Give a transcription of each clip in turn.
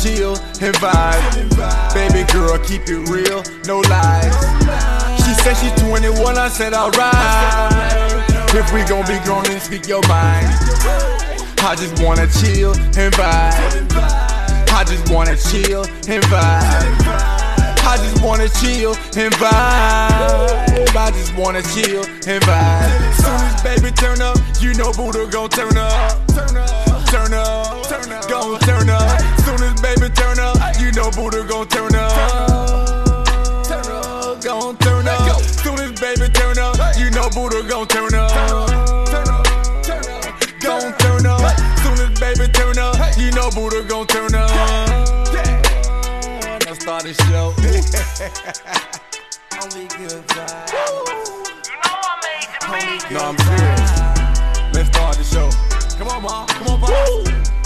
chill and vibe. Baby girl, keep it real, no lies. She said she's 21, I said alright. If we gon' be grown, then speak your mind. I just wanna chill and vibe. I just wanna chill and vibe. I just wanna chill and vibe. I just wanna chill and vibe. Soon as baby turn up, you know Buddha gon' turn up. Turn up, turn up, turn up, gon' turn up. Soon as baby turn up, you know Buddha gon' turn up. Turn up, gon' turn up. Soon as baby turn up, you know Buddha gon' turn up. Turn up, turn up, gon' turn up. Soon as baby turn up, you know Buddha gon' turn up. Let's start the show. Only good vibes. You No, I'm serious. Let's start the show. Come on, mom. Come on, boss.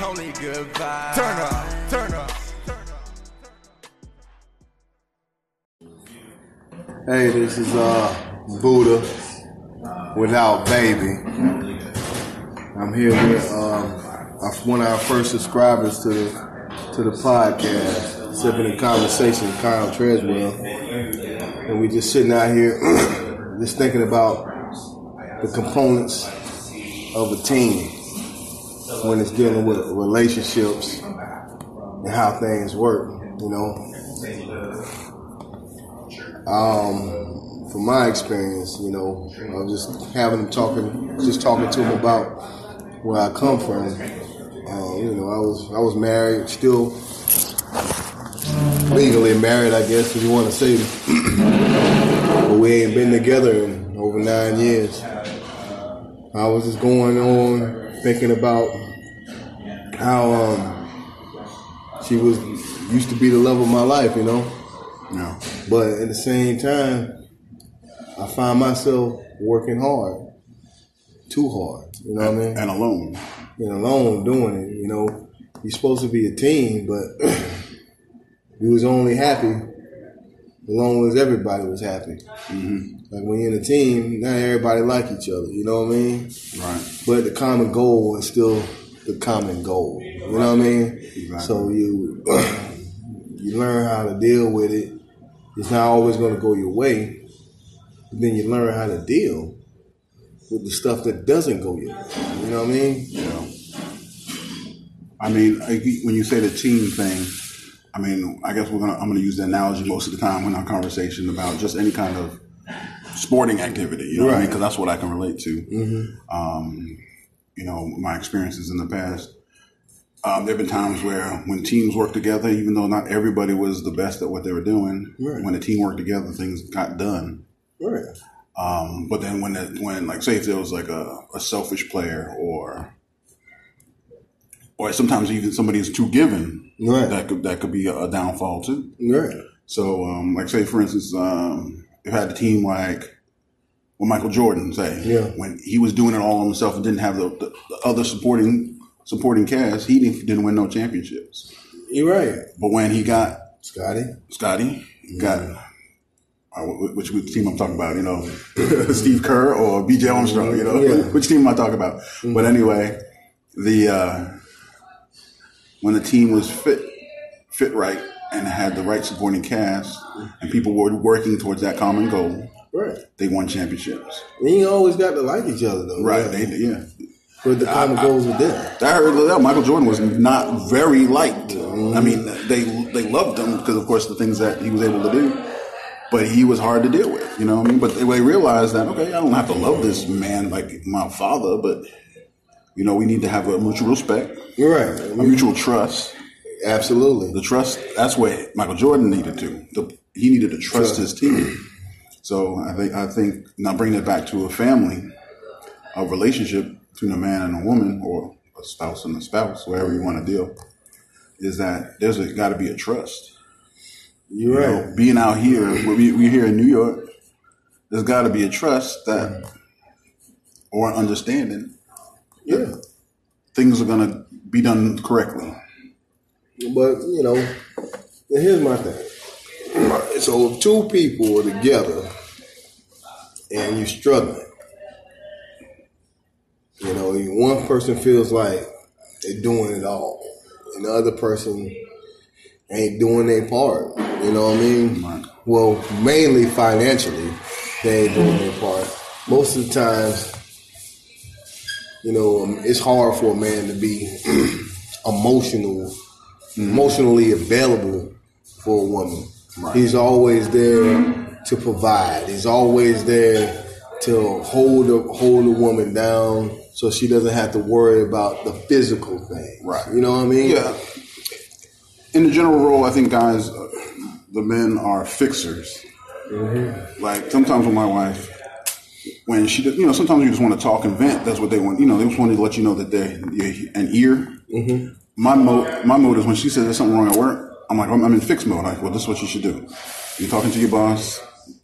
Only good vibes. Turn up. Turn up. Hey, this is uh Buddha without baby. I'm here with um, one of our first subscribers to the to the podcast, sipping in conversation, Kyle Treswell, and we just sitting out here, just thinking about the components of a team when it's dealing with relationships and how things work. You know, um, from my experience, you know, I was just having him talking, just talking to him about where I come from. Um, you know, I was I was married, still legally married, I guess, if you want to say. but we ain't been together in over nine years. I was just going on thinking about how um, she was used to be the love of my life, you know. Yeah. But at the same time, I find myself working hard, too hard. You know what I mean? And alone. And alone doing it. You know, you're supposed to be a team, but you was only happy as long as everybody was happy. Like when you're in a team, not everybody like each other. You know what I mean? Right. But the common goal is still the common goal. You know what I mean? So you you learn how to deal with it. It's not always going to go your way. But then you learn how to deal with the stuff that doesn't go your way. You know what I mean? Yeah. I mean, when you say the team thing, I mean, I guess we're gonna. I'm gonna use the analogy most of the time in our conversation about just any kind of sporting activity. You know what I mean? Because that's what I can relate to. Mm-hmm. Um, you know, my experiences in the past. Um, there have been times where when teams work together, even though not everybody was the best at what they were doing, Right. when the team worked together, things got done. Right. Um, but then when it, when like say if there was like a, a selfish player or or sometimes even somebody is too given, Right. that could that could be a, downfall too. Right. So um, like say for instance, um, if I had a team like with Michael Jordan, say Yeah. when he was doing it all himself and didn't have the, the, the other supporting supporting cast, he didn't, didn't win no championships. You're right. But when he got Scotty. Scotty got uh, wh- which, team I'm talking about, you know, Steve Kerr or B.J. Armstrong, you know, Yeah. which team am I talking about? But anyway, the uh, when the team was fit fit right and had the right supporting cast and people were working towards that common goal, Right. they won championships. And you always got to like each other though. Right? Yeah. They yeah. But the common goals were there. I heard that Michael Jordan was not very liked. Mm-hmm. I mean, they they loved him because, of course, the things that he was able to do. But he was hard to deal with, you know what I mean? But they realized that okay, I don't have to love this man like my father, but you know, we need to have a mutual respect, You're right. a mutual trust. Absolutely. The trust that's what Michael Jordan needed to. The, he needed to trust Trust. his team. So I think I think now bringing it back to a family, a relationship between a man and a woman, or a spouse and a spouse, wherever you want to deal, is that there's got to be a trust. You're You right. know, being out here, we we here in New York, there's got to be a trust that, or an understanding, Yeah. things are gonna be done correctly. But you know, here's my thing. So if two people are together and you're struggling, you know, one person feels like they're doing it all, and the other person ain't doing their part. You know what I mean? Well, mainly financially, they ain't doing their part. Most of the times, you know, um, it's hard for a man to be emotional, emotionally available for a woman. Right. He's always there to provide. He's always there to hold a, hold a woman down so she doesn't have to worry about the physical thing. Right. You know what I mean? Yeah. In the general role, I think guys, uh, the men are fixers. Like sometimes with my wife, when she, you know, sometimes you just want to talk and vent. That's what they want. You know, they just want to let you know that they're an ear. My mode, my mode is when she says there's something wrong at work. I'm like, I'm, I'm in fix mode. Like, well, this is what you should do. You're talking to your boss.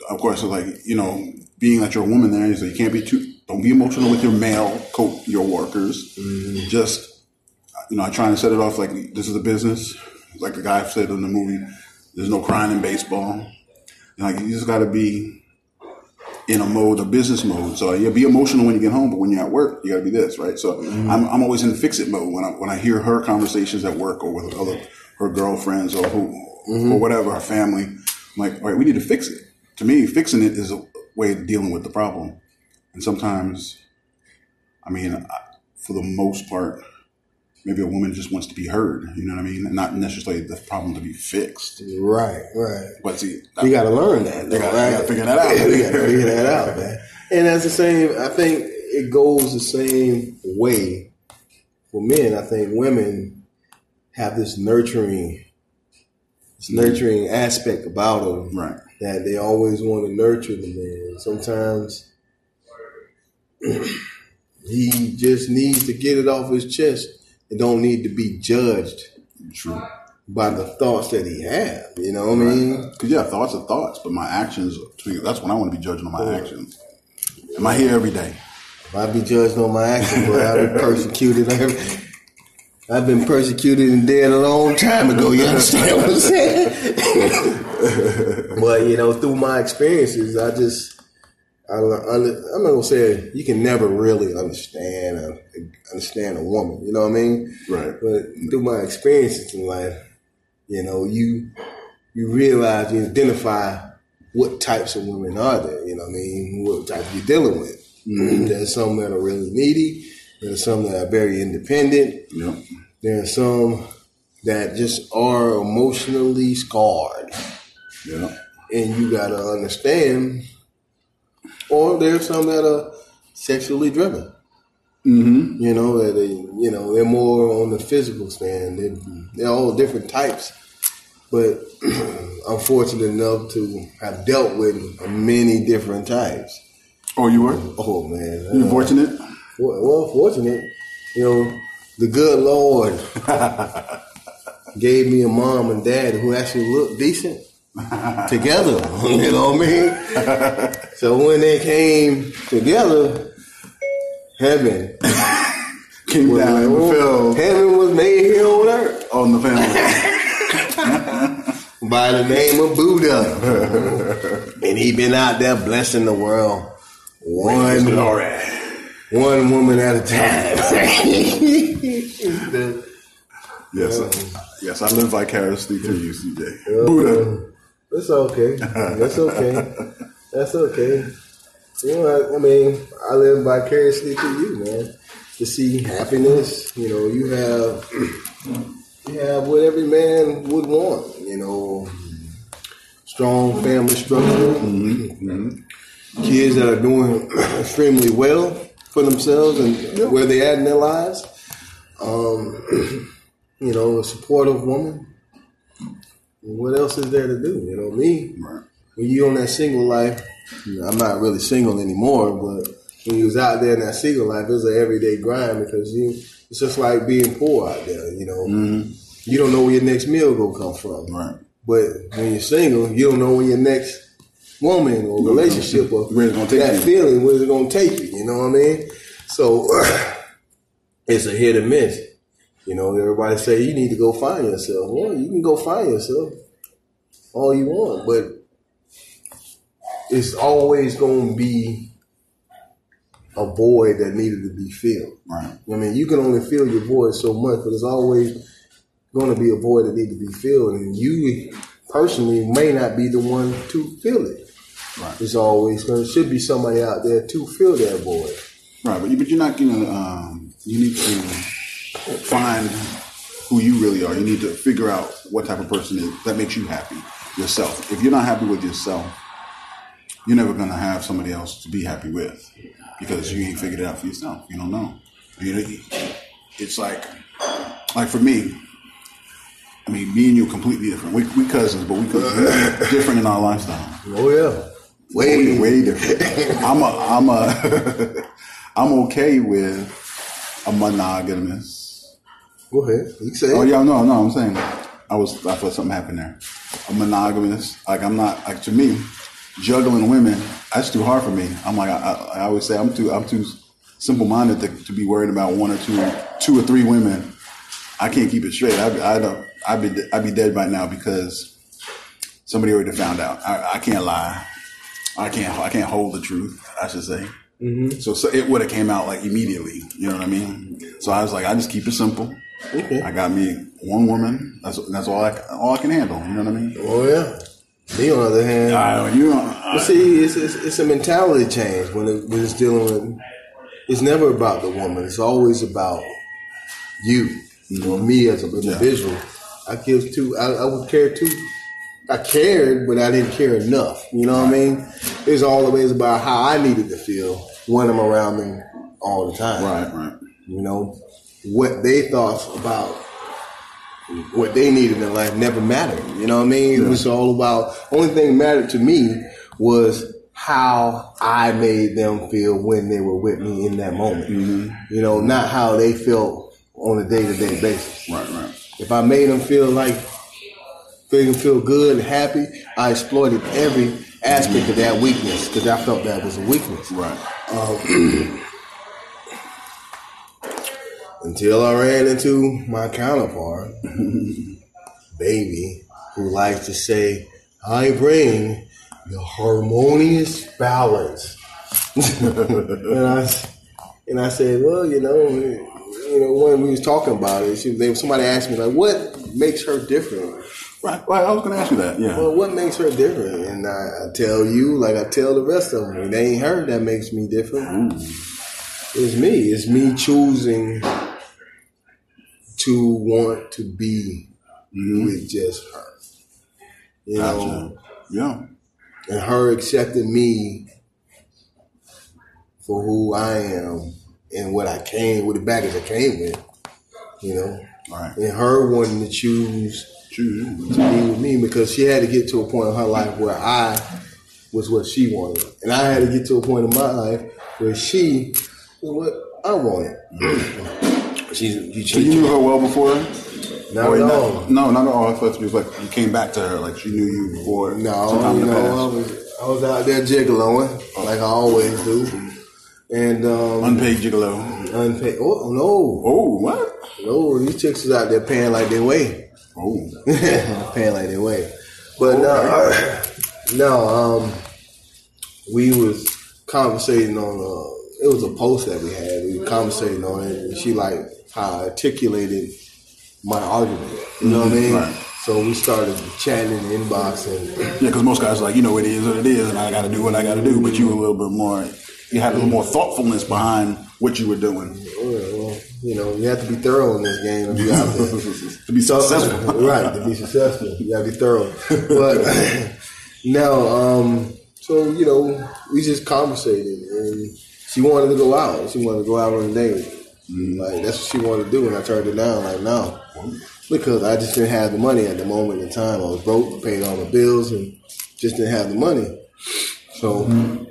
Of course, it's like you know, being that you're a woman there, so you can't be too. Don't be emotional with your male co your workers. Mm-hmm. Just you know, I try and set it off like this is a business. Like the guy said in the movie, there's no crying in baseball. And like you just got to be in a mode, a business mode. So yeah, be emotional when you get home, but when you're at work, you got to be this, right? So mm-hmm. I'm, I'm always in fix it mode when I when I hear her conversations at work or with other her girlfriends or who mm-hmm. or whatever her family. I'm like, all right, we need to fix it. To me, fixing it is a way of dealing with the problem. And sometimes, I mean, for the most part, maybe a woman just wants to be heard. You know what I mean? Not necessarily the problem to be fixed. Right, right. But see, You got to learn that. though, You gotta- right? gotta figure that out. you got to figure that out, man. And that's the same. I think it goes the same way for men. I think women have this nurturing, this mm-hmm. nurturing aspect about them, Right. That they always want to nurture the man. Sometimes he just needs to get it off his chest and don't need to be judged True. by the thoughts that he have. You know what I mean? Because yeah, thoughts are thoughts, but my actions. That's when I want to be judging on my actions. Am I here every day? If I be judged on my actions, but I've been persecuted. I've been persecuted and dead a long time ago. You understand what I'm saying? but you know, through my experiences, I just, I, I'm not gonna say you can never really understand a, understand a woman. You know what I mean? Right. But through my experiences in life, you know, you you realize you identify what types of women are there. You know what I mean? What type you're dealing with. Mm-hmm. There's some that are really needy. There's some that are very independent. Yep. There are some that just are emotionally scarred, Yeah. and you gotta understand. Or there's some that are sexually driven. Mm-hmm. You know that they, you know, they're more on the physical stand. They're, they're all different types, but I'm fortunate enough to have dealt with many different types. Oh, you were? Oh man, You uh, fortunate? well, fortunate, you know, the good Lord gave me a mom and dad who actually looked decent together. You know what I mean? so when they came together, heaven, Came was down and fell heaven was made here on earth on the family. by the name of Buddha, and he been out there blessing the world. One Glory. one woman at a time. Yes. Yes, I live vicariously through you, CJ. Buddha. That's okay. That's okay. That's okay. You know, I, I mean, I live vicariously through you, man. To see happiness, you know, you have you have what every man would want. You know, strong family structure, kids that are doing extremely well for themselves and where they at in their lives. Um, you know, a supportive woman. What else is there to do? You know, me, Right. when you on that single life, you know, I'm not really single anymore, but when you was out there in that single life, it was an everyday grind because you, it's just like being poor out there. You know, mm-hmm. you don't know where your next meal gonna come from. Right. But when you're single, you don't know where your next woman or mm-hmm. relationship or Where it's gonna take that you. feeling, where it's gonna take you. You know what I mean? So it's a hit or miss. You know, everybody say you need to go find yourself. Well, you can go find yourself all you want, but it's always going to be a void that needed to be filled. Right. I mean, you can only fill your void so much, but it's always going to be a void that need to be filled, and you personally may not be the one to fill it. Right. It's always going to should be somebody out there to fill that void. Right, but, you, but you're not gonna. Um, you need to find who you really are. You need to figure out what type of person is, that makes you happy yourself. If you're not happy with yourself, you're never gonna have somebody else to be happy with because you ain't figured it out for yourself. You don't know. You know, it's like, like for me. I mean, me and you are completely different. We, we cousins, but we cousins different in our lifestyle. Oh yeah, Way, way different. I'm a, I'm a, I'm okay with a monogamous. Go ahead. You say. Oh yeah, no, no. I'm saying I was. I thought something happened there. I'm monogamous. Like I'm not. Like to me, juggling women. That's too hard for me. I'm like I, I, I always say. I'm too. I'm too simple minded to, to be worried about one or two, two or three women. I can't keep it straight. I, I don't. I'd be. I'd be dead right now because somebody already found out. I, I can't lie. I can't. I can't hold the truth. I should say. Mm-hmm. So, so it would have came out like immediately. You know what I mean? So I was like, I just keep it simple. Okay. I got me one woman. That's that's all I all I can handle. You know what I mean? Oh yeah. Me on the other hand. I, you know, But see, it's, it's, it's a mentality change when, it, when it's dealing with. It's never about the woman. It's always about you. You know, me as an individual. I give two. I, I would care too. I cared, but I didn't care enough. You know what I mean? It's always about how I needed to feel when I'm around them all the time. right, right. You know, what they thought about what they needed in life never mattered. You know what I mean? It was all about, only thing that mattered to me was how I made them feel when they were with me in that moment. Mm-hmm. You know, not how they felt on a day to day basis. Right, right. If I made them feel like, them feel good and happy, I exploited every aspect of that weakness because I felt that was a weakness. Right. Um, until I ran into my counterpart, baby, who likes to say, I bring the harmonious balance. and I and I said, well, you know, you know, when we was talking about it, she, they, somebody asked me like, what makes her different? Right. Right. I was going to ask you that. Yeah. Well, what makes her different? And I, I tell you, like I tell the rest of them, it ain't her that makes me different. It's me. It's me choosing to want to be with mm-hmm. just her. You know, Yeah. and her accepting me for who I am and what I came with the baggage I came with. You know, Right. and her wanting to choose True. to be with me because she had to get to a point in her life where I was what she wanted, and I had to get to a point in my life where she was what I wanted. Mm-hmm. She's you So you knew her well before? No, Or at not- all. No, not at all. It was like you came back to her, like she knew you before. No, you know, I was I was out there giggling like I always do, and um, Unpaid gigolo. unpaid. Oh no, Oh, what? no, these chicks is out there paying like they weigh. Oh. paying like they weigh. But no, no. Um, we was conversating on. Uh, it was a post that we had. We were conversating on it, and she like how I articulated my argument. You know what I mean? Right. So we started chatting in the inbox, and Yeah, because most guys are like, you know, it is what it is, and I got to do what I got to do. But you were a little bit more, you had a little more thoughtfulness behind what you were doing well, you know, you have to be thorough in this game to be out there. to be successful. right, to be successful, you gotta be thorough. But now, um, so you know, we just conversated, and she wanted to go out. She wanted to go out on a date. Like that's what she wanted to do, and I turned it down. Like no, because I just didn't have the money at the moment in time. I was broke, paid all my bills, and just didn't have the money. So.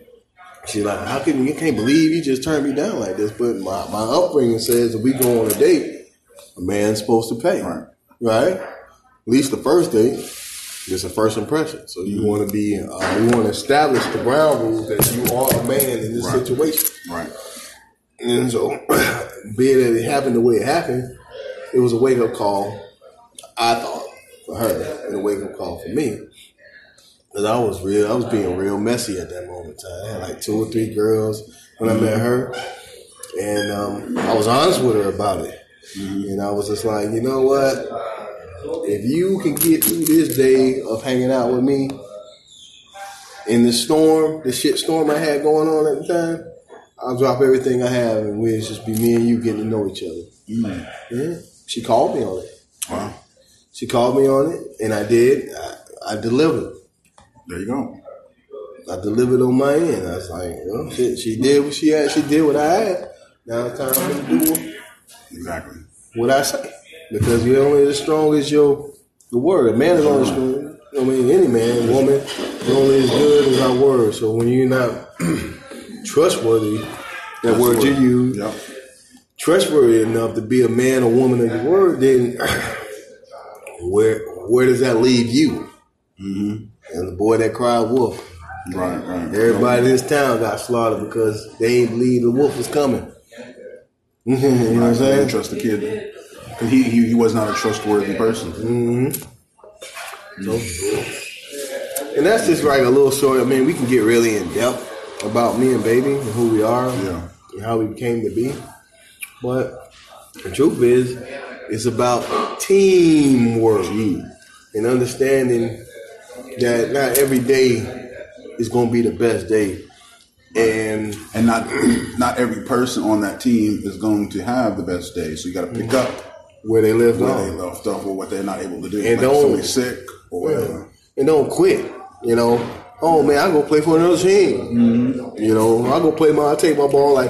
She's like, how can you can't believe you just turned me down like this? But my, my upbringing says if we go on a date, a man's supposed to pay, Right. right? At least the first date is a first impression. So you want to be, uh, you want to establish the ground rules that you are a man in this Right. situation. Right. And so, being that it happened the way it happened, it was a wake up call. I thought for her, and a wake up call for me. Cause I was real, I was being real messy at that moment. in time. I had like two or three girls when I met her, and um, I was honest with her about it. And I was just like, you know what? if you can get through this day of hanging out with me in the storm, the shit storm I had going on at the time, I'll drop everything I have and we'll just be me and you getting to know each other. Mm-hmm. Yeah. She called me on it. Wow. She called me on it, and I did. I, I delivered. There you go. I delivered on my end. I was like, well, shit, she did what she had. She did what I had. Now it's time for me to do Exactly. what I say. Because you're only as strong as your the word. A man is only strong. I mean, any man, woman, only as good as our word. So when you're not trustworthy, that word you use, Yep. trustworthy enough to be a man or woman of your word, then where where does that leave you? Mm-hmm. And the boy that cried wolf. Right, right. Everybody in this town got slaughtered because they ain't believe the wolf was coming. you know what I'm Right, saying? didn't trust the kid. 'Cause He, he, he was not a trustworthy person. And that's just like a little story. I mean, we can get really in depth about me and baby and who we are Yeah. and how we came to be. But the truth is, it's about teamwork and understanding that not every day is going to be the best day. And And not not every person on that team is going to have the best day. So you got to pick up where they live where on. they left off or what they're not able to do. And like don't- sick or whatever. and don't quit. You know, oh man, I go play for another team. Mm-hmm. You know, I go play my, I take my ball like,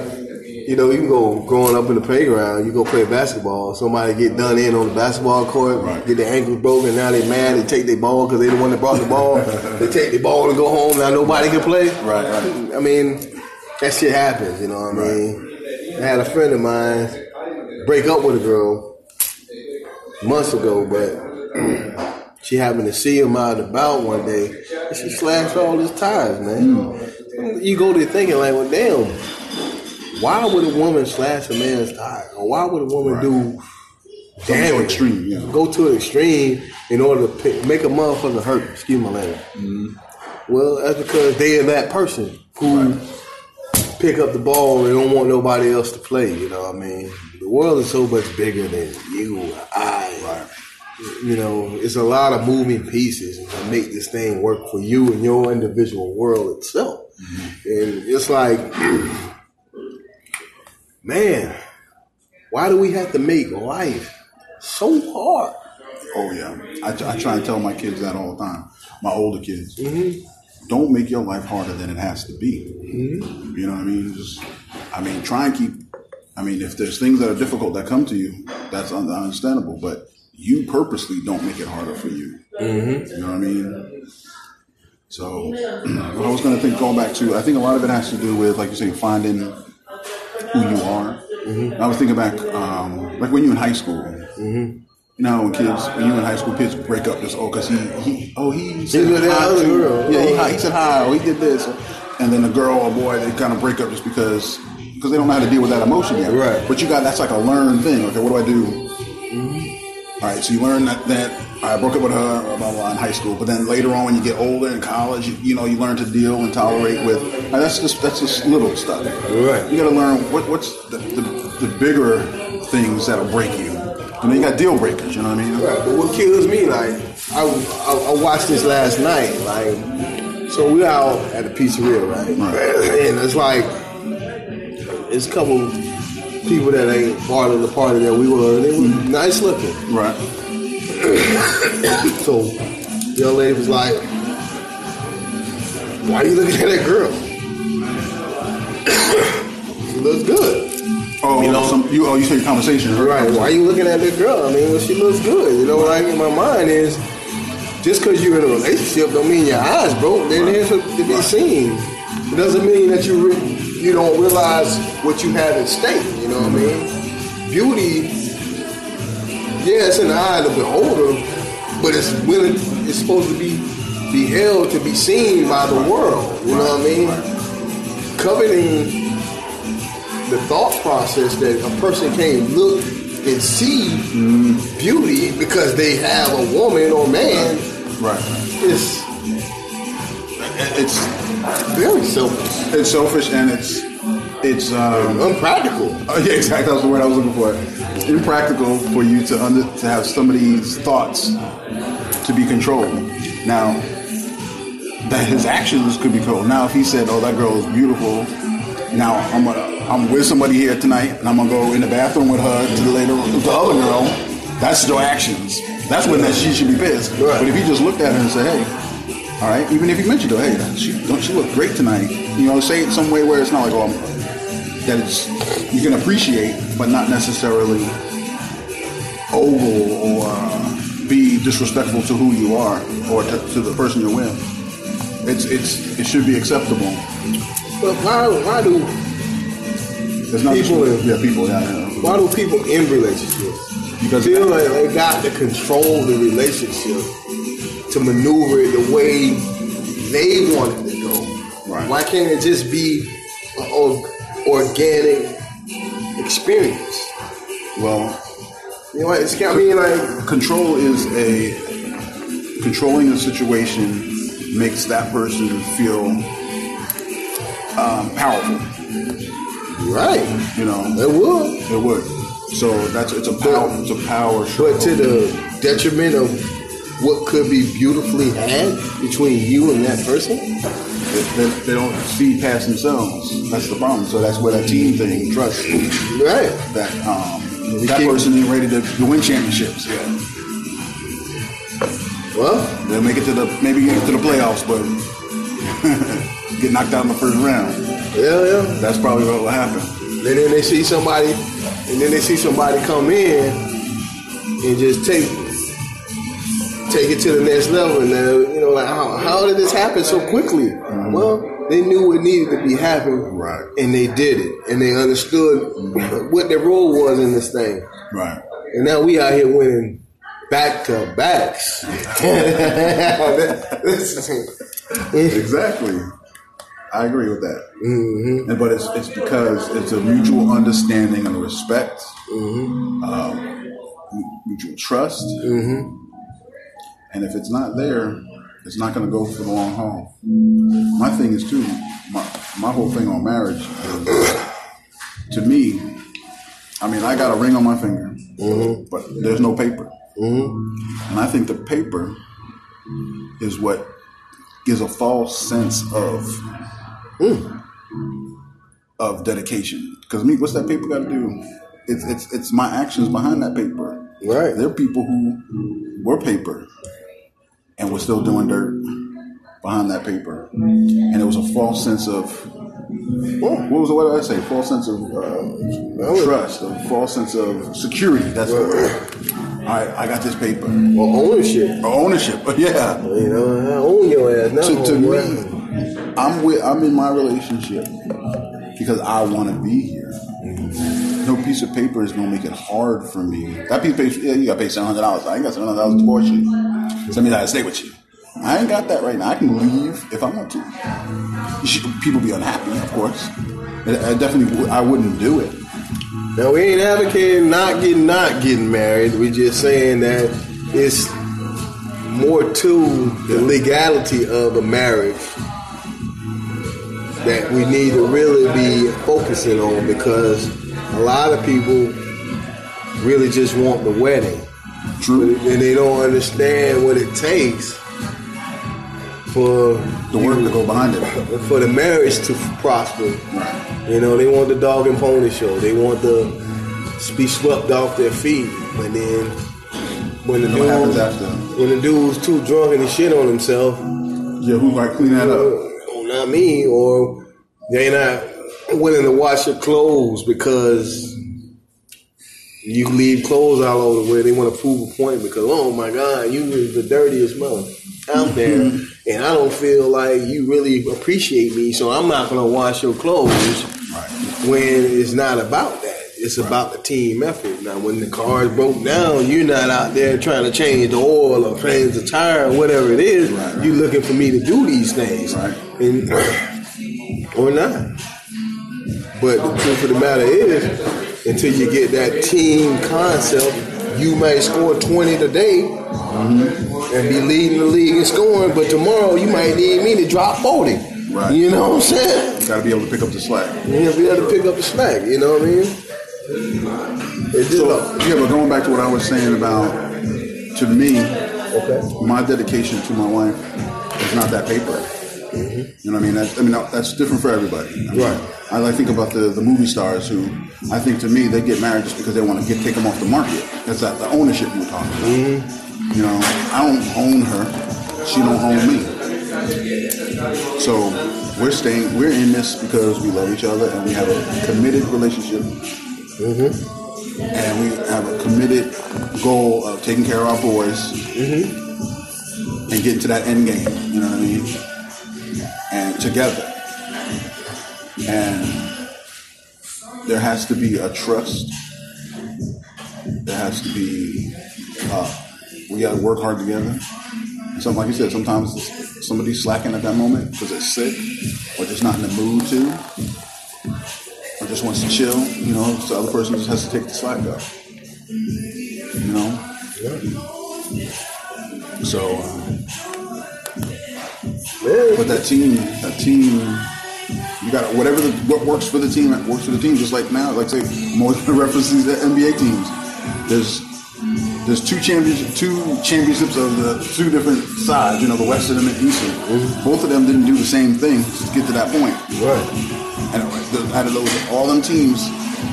you know, you can go growing up in the playground. You go play basketball. Somebody get done in on the basketball court, Right. get their ankles broken. Now they mad. They take their ball because they the one that brought the ball. they take their ball and go home. Now nobody can play. Right, right. I mean, that shit happens. You know what I mean? I had a friend of mine break up with a girl months ago, but she happened to see him out and about one day, and she slashed all his tires, man. You go there thinking like, well, damn, why would a woman slash a man's tire, or why would a woman Right. do damage? extreme, yeah. Go to an extreme in order to pick, make a motherfucker hurt. Excuse my language. Mm-hmm. Well, that's because they are that person who pick up the ball and don't want nobody else to play. You know what I mean? The world is so much bigger than you or I. You know, it's a lot of moving pieces to make this thing work for you and your individual world itself. And it's like, man, why do we have to make life so hard? Oh yeah, I, I try and tell my kids that all the time. My older kids, Mm-hmm. don't make your life harder than it has to be. Mm-hmm. You know what I mean? Just, I mean, try and keep. I mean, if there's things that are difficult that come to you, that's un- understandable. But you purposely don't make it harder for you. Mm-hmm. You know what I mean? So, what I was going to think, going back to, I think a lot of it has to do with, like you say, finding who you are. Mm-hmm. I was thinking back, um, like when you in high school. You know, when kids, when you in high school, kids break up this, oh, because he, he, oh, he said that hi to, girl. yeah, he, Oh. he said hi, or he did this, and then the girl or boy, they kind of break up just because, because they don't know how to deal with that emotion yet. Right. But you got that's like a learned thing. Okay, what do I do? All right, so you learn that, that I broke up with her blah, blah, blah, in high school, but then later on when you get older in college, you, you know, you learn to deal and tolerate with. and that's just that's just little stuff. Right. You got to learn what, what's the, the, the bigger things that'll break you. And then you got deal breakers. You know what I mean? Right, but what kills me, like, I, I, I watched this last night, like, so we're out at the pizzeria, right? right? And it's like, it's a couple people that ain't part of the party that we were, they were mm-hmm. nice looking. Right. So, the young lady was like, why are you looking at that girl? she looks good. Oh, You know- some, you oh you say conversation. Right. Why are you looking at that girl? I mean, well, she looks good. You know, like in my mind is just because you're in a relationship don't mean your eyes broke. They're there to, to be seen. It doesn't mean that you re- you don't realize what you have at stake. You know what I mm-hmm. mean? Beauty, yeah, it's in the eye of the beholder, but it's willing. It's supposed to be beheld to be seen by the world. You know what I mean? Coveting the thought process that a person can look and see mm-hmm. beauty because they have a woman or man Right. It's It's very selfish. it's selfish and it's it's um, unpractical. Oh, yeah, exactly. That's the word I was looking for. It's impractical for you to under, to have somebody's thoughts to be controlled. Now, that his actions could be controlled. Now, if he said, "Oh, that girl is beautiful," now I'm gonna, I'm with somebody here tonight, and I'm gonna go in the bathroom with her to the later the other girl. That's your actions. That's when that she should be pissed. Right. But if he just looked at her and said, "Hey," all right, even if he mentioned, her, "Hey, she don't she look great tonight?" You know, say it some way where it's not like, "Oh, that it's you can appreciate, but not necessarily ogle or uh, be disrespectful to who you are or to, to the person you're with. It's it's it should be acceptable. But why why do People yeah people yeah, yeah. why do people in relationships because feel like they got to control the relationship to maneuver it the way they want it to go? Right. Why can't it just be an organic experience? well You know, what? it's I mean like control is a controlling a situation makes that person feel um, powerful. right. You know, It would. it would. So that's it's a power it's a power show. But to the detriment of what could be beautifully had between you and that person? They, they, they don't see past themselves. That's the problem. So that's where that team thing, trust, Right. that um, We that person ain't ready to, to win championships. Yeah, Well, they'll make it to the maybe get to the playoffs, but get knocked out in the first round. yeah, yeah. That's probably what will happen. And then they see somebody, and then they see somebody come in and just take take it to the next level. And then, you know, like how, how did this happen so quickly? Mm-hmm. Well, they knew what needed to be happening, Right. And they did it, and they understood mm-hmm. what their role was in this thing. Right. And now we out here winning back to backs. Exactly. I agree with that. Mm-hmm. But it's it's because it's a mutual understanding and respect, um, mutual trust. And if it's not there, it's not going to go for the long haul. My thing is too. My my whole thing on marriage is, to me. I mean, I got a ring on my finger, mm-hmm. but there's no paper. Mm-hmm. And I think the paper is what gives a false sense of mm. of dedication. Because me, what's that paper got to do? It's it's it's my actions behind that paper. Right. There are people who were paper and were still doing dirt behind that paper, and it was a false sense of what was what did I say? False sense of uh, trust, a false sense of security. That's the word. All right, I got this paper. Or ownership. Or ownership, yeah. You know, I own your ass now. to, to me, I'm with I'm in my relationship because I want to be here. Piece of paper is gonna make it hard for me. That piece of paper, yeah, you gotta pay seven hundred dollars. I ain't got seven hundred dollars to support you. So that means I gotta stay with you. I ain't got that right now. I can leave if I want to. People be unhappy, of course. I definitely, I wouldn't do it. Now we ain't advocating not getting not getting married. We're just saying that it's more to the legality of a marriage that we need to really be focusing on because a lot of people really just want the wedding. True. And they don't understand what it takes for The work to go behind it. for the marriage to prosper. Right. You know, they want the dog and pony show. They want to be swept off their feet. And then when the dude, after? when the dude's too drunk and he shit on himself, Yeah, who's like clean that up? oh, not me, or they not willing to wash your clothes because you leave clothes all over the way. They want to prove a point because, oh my God, you is the dirtiest mother out there. Mm-hmm. And I don't feel like you really appreciate me, so I'm not going to wash your clothes Right. when it's not about that. It's about the team effort. Now, when the car is broke down, you're not out there trying to change the oil or change the tire or whatever it is. Right. You're looking for me to do these things, Right. and or not. But the truth of the matter is, until you get that team concept, you may score 20 today mm-hmm. and be leading the league in scoring, but tomorrow you might need me to drop 40. Right. You know what I'm saying? got to be able to pick up the slack. You gotta be able to pick up the slack. You know what I mean? It just, So yeah, but going back to what I was saying about, to me, okay. my dedication to my wife is not that paper. Mm-hmm. You know what I mean? That, I mean that's different for everybody. I mean, Right. I like think about the, the movie stars who I think to me they get married just because they want to get take them off the market. That's that the ownership you were talking about. Mm-hmm. You know, I don't own her; she don't own me. So we're staying. We're in this because we love each other and we have a committed relationship. Mm-hmm. And we have a committed goal of taking care of our boys mm-hmm. and getting to that end game. You know what I mean? And together. And there has to be a trust. There has to be. Uh, we got to work hard together. Something like you said. Sometimes somebody's slacking at that moment because they're sick or just not in the mood to, or just wants to chill. You know, so the other person just has to take the slack up. You know. Yeah. So. Um, but that team, that team, you got whatever the, what works for the team that works for the team. Just like now, like say more references the NBA teams. There's there's two champions, two championships of the two different sides. You know, the Western and the Eastern. Both of them didn't do the same thing to get to that point. right. And out of those, all them teams,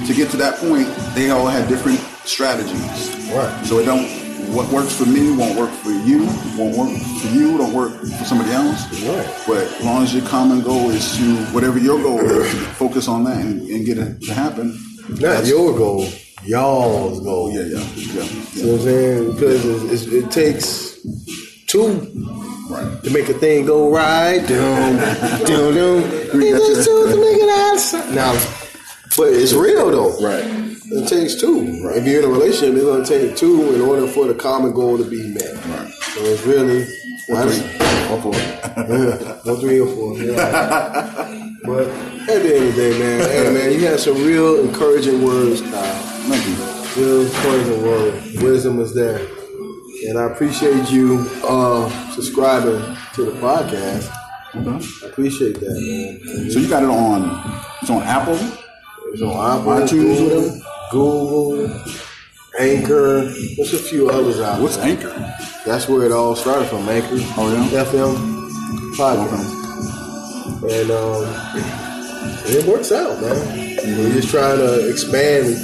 to get to that point, they all had different strategies. Right. So it don't. What works for me won't work for you. Won't work for you. Don't work for somebody else. Right. But as long as your common goal is to whatever your goal is, focus on that and, and get it to happen. Not That's- your goal, y'all's goal. Oh yeah, yeah, yeah. You know what I'm saying? Because it's, it's, it takes two Right. to make a thing go right. Dum, dum, dum. It takes two to make it outside. Now, but it's real though. Right. It takes two. If you're in a relationship, it's going to take two in order for the common goal to be met. Right. So it's really Or three. Or four. one, three, or four. Yeah. but at the end of the day, man, hey man, you had some real encouraging words, Kyle. Thank you. Real encouraging words. Wisdom was there, and I appreciate you uh, subscribing to the podcast. Okay. I appreciate that, man. So you got it on. It's on Apple. It's on Apple, iTunes, whatever? Google, Anchor. There's a few others out. What's there. Anchor? That's where it all started from, Anchor. Oh, yeah? FM podcast. And um, it works out, man. We're just trying to expand,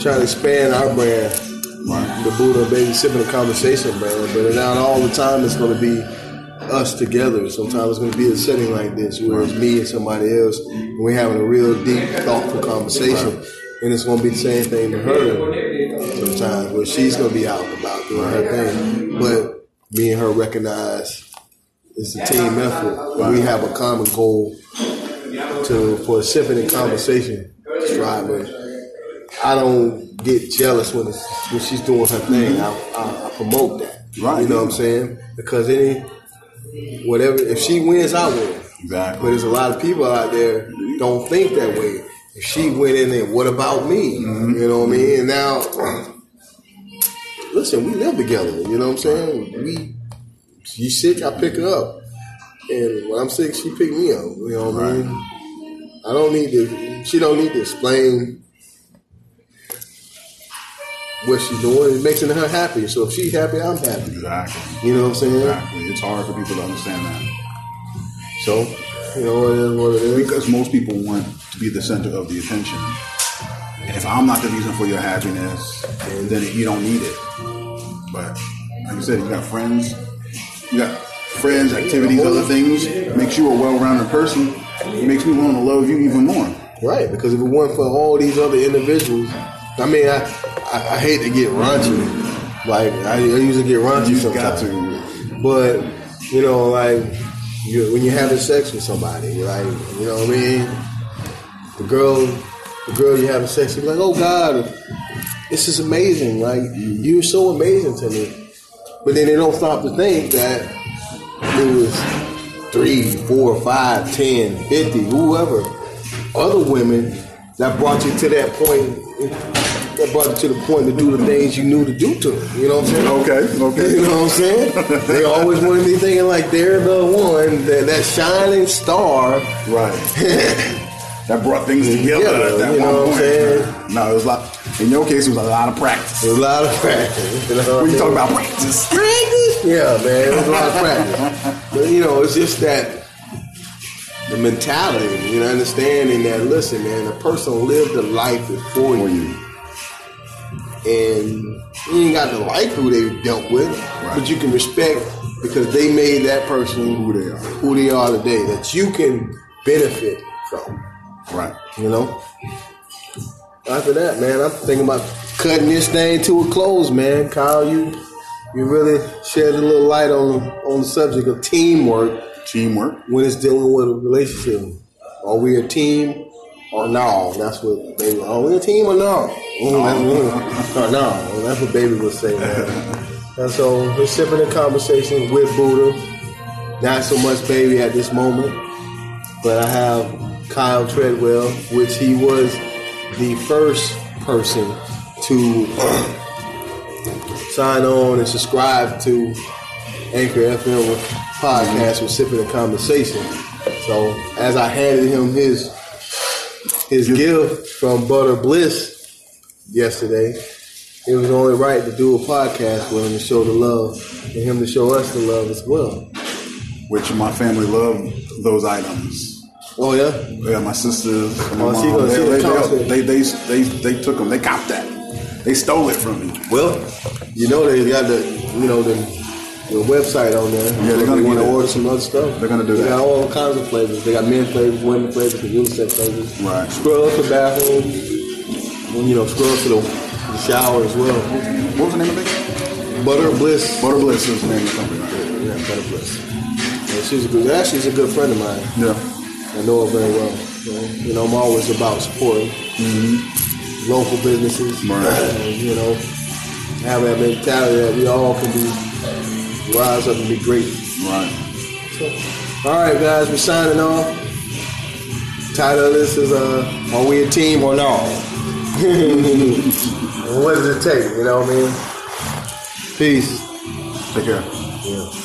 trying to expand our brand, Right. the Buddha Baby Sipping a Conversation brand. But not all the time it's going to be us together. Sometimes it's going to be a setting like this where it's me and somebody else, and we're having a real deep, thoughtful conversation. And it's going to be the same thing to her sometimes, where she's going to be out and about doing her thing. But me and her recognize it's a team effort. We have a common goal to for sipping and conversation striving. I don't get jealous when it's, when she's doing her thing. I, I, I promote that. Right. You know what I'm saying? Because any whatever if she wins, I win. Exactly. But there's a lot of people out there don't think that way. If she went in there, what about me? Mm-hmm. You know what I mean? And now, listen, we live together. You know what I'm saying? We, you sick, I pick her up, and when I'm sick, she pick me up. You know what I mean? I don't need to. She don't need to explain what she's doing. It makes her happy. So if she's happy, I'm happy. Exactly. You know what I'm saying? Exactly. It's hard for people to understand that. So you know it is what it is. Because most people want to be the center of the attention. And if I'm not the reason for your happiness, then you don't need it. But like I said, you got friends, you got friends, activities, other things. Makes you a well-rounded person. It makes me want to love you even more. Right, because if it weren't for all these other individuals, I mean, I I, I hate to get raunchy. Like I, I usually get raunchy You sometimes. got to. But you know, like you, when you're having sex with somebody, like you know what I mean. The girl, the girl you're having sex with, like, oh God, this is amazing. Like you're so amazing to me. But then they don't stop to think that it was three, four, five, ten, fifty, whoever, other women that brought you to that point that brought you to the point to do the things you knew to do to them. You know what I'm saying? Okay, okay. You know what I'm saying? they always want to be thinking like they're the one, that, that shining star. Right. that brought things together. Yeah, at that you know one what I'm saying? No, it was a lot. In your case, it was a lot of practice. There's a lot of practice. You know When you talk about practice, practice? Yeah, man, it was a lot of practice. But you know, it's just that the mentality, you know, understanding that listen, man, a person lived a life before you. you, and you ain't got to like who they dealt with, but you can respect because they made that person who they are. who they are today that you can benefit from. Right. You know. After that, man, I'm thinking about cutting this thing to a close, man. Kyle, you you really shed a little light on on the subject of teamwork Teamwork. when it's dealing with a relationship. Are we a team or no? That's what baby. Are we a team or no? Mm, or no? That's what baby would say, man. and so we're sipping in conversation with Buddha. Not so much baby at this moment, but I have Kyle Treadwell, which he was the first person to sign on and subscribe to Anchor FM podcast with Sipping and Conversation. So as I handed him his his gift from Butter Bliss yesterday, it was only right to do a podcast with him to show the love and him to show us the love as well. Which my family loved those items. Oh yeah? Yeah, my sisters, my Oh, mom, gonna they, see the they, concept. they, they, they, they took them. They copped that. They stole it from me. Well, you know they got the you know the the website on there. Yeah, they're gonna want to order some other stuff. They're gonna do they that. They got all kinds of flavors. They got men flavors, women flavors, and unisex flavors. Right. Scrubs for bathrooms. You know, scrubs for the, the shower as well. What was the name of it? Butter Bliss. Butter Bliss is the name of the company. Right? Yeah, Butter Bliss. Yeah, she's a good. Actually, she's a good friend of mine. Yeah. I know it very well. So, you know, I'm always about supporting local businesses. Right. And, you know, have that mentality that we all can be rise up and be great. Right. All right, guys, we're signing off. Title of this is uh, "Are we a team or not?" what does it take? You know what I mean? Peace. Take care. Yeah.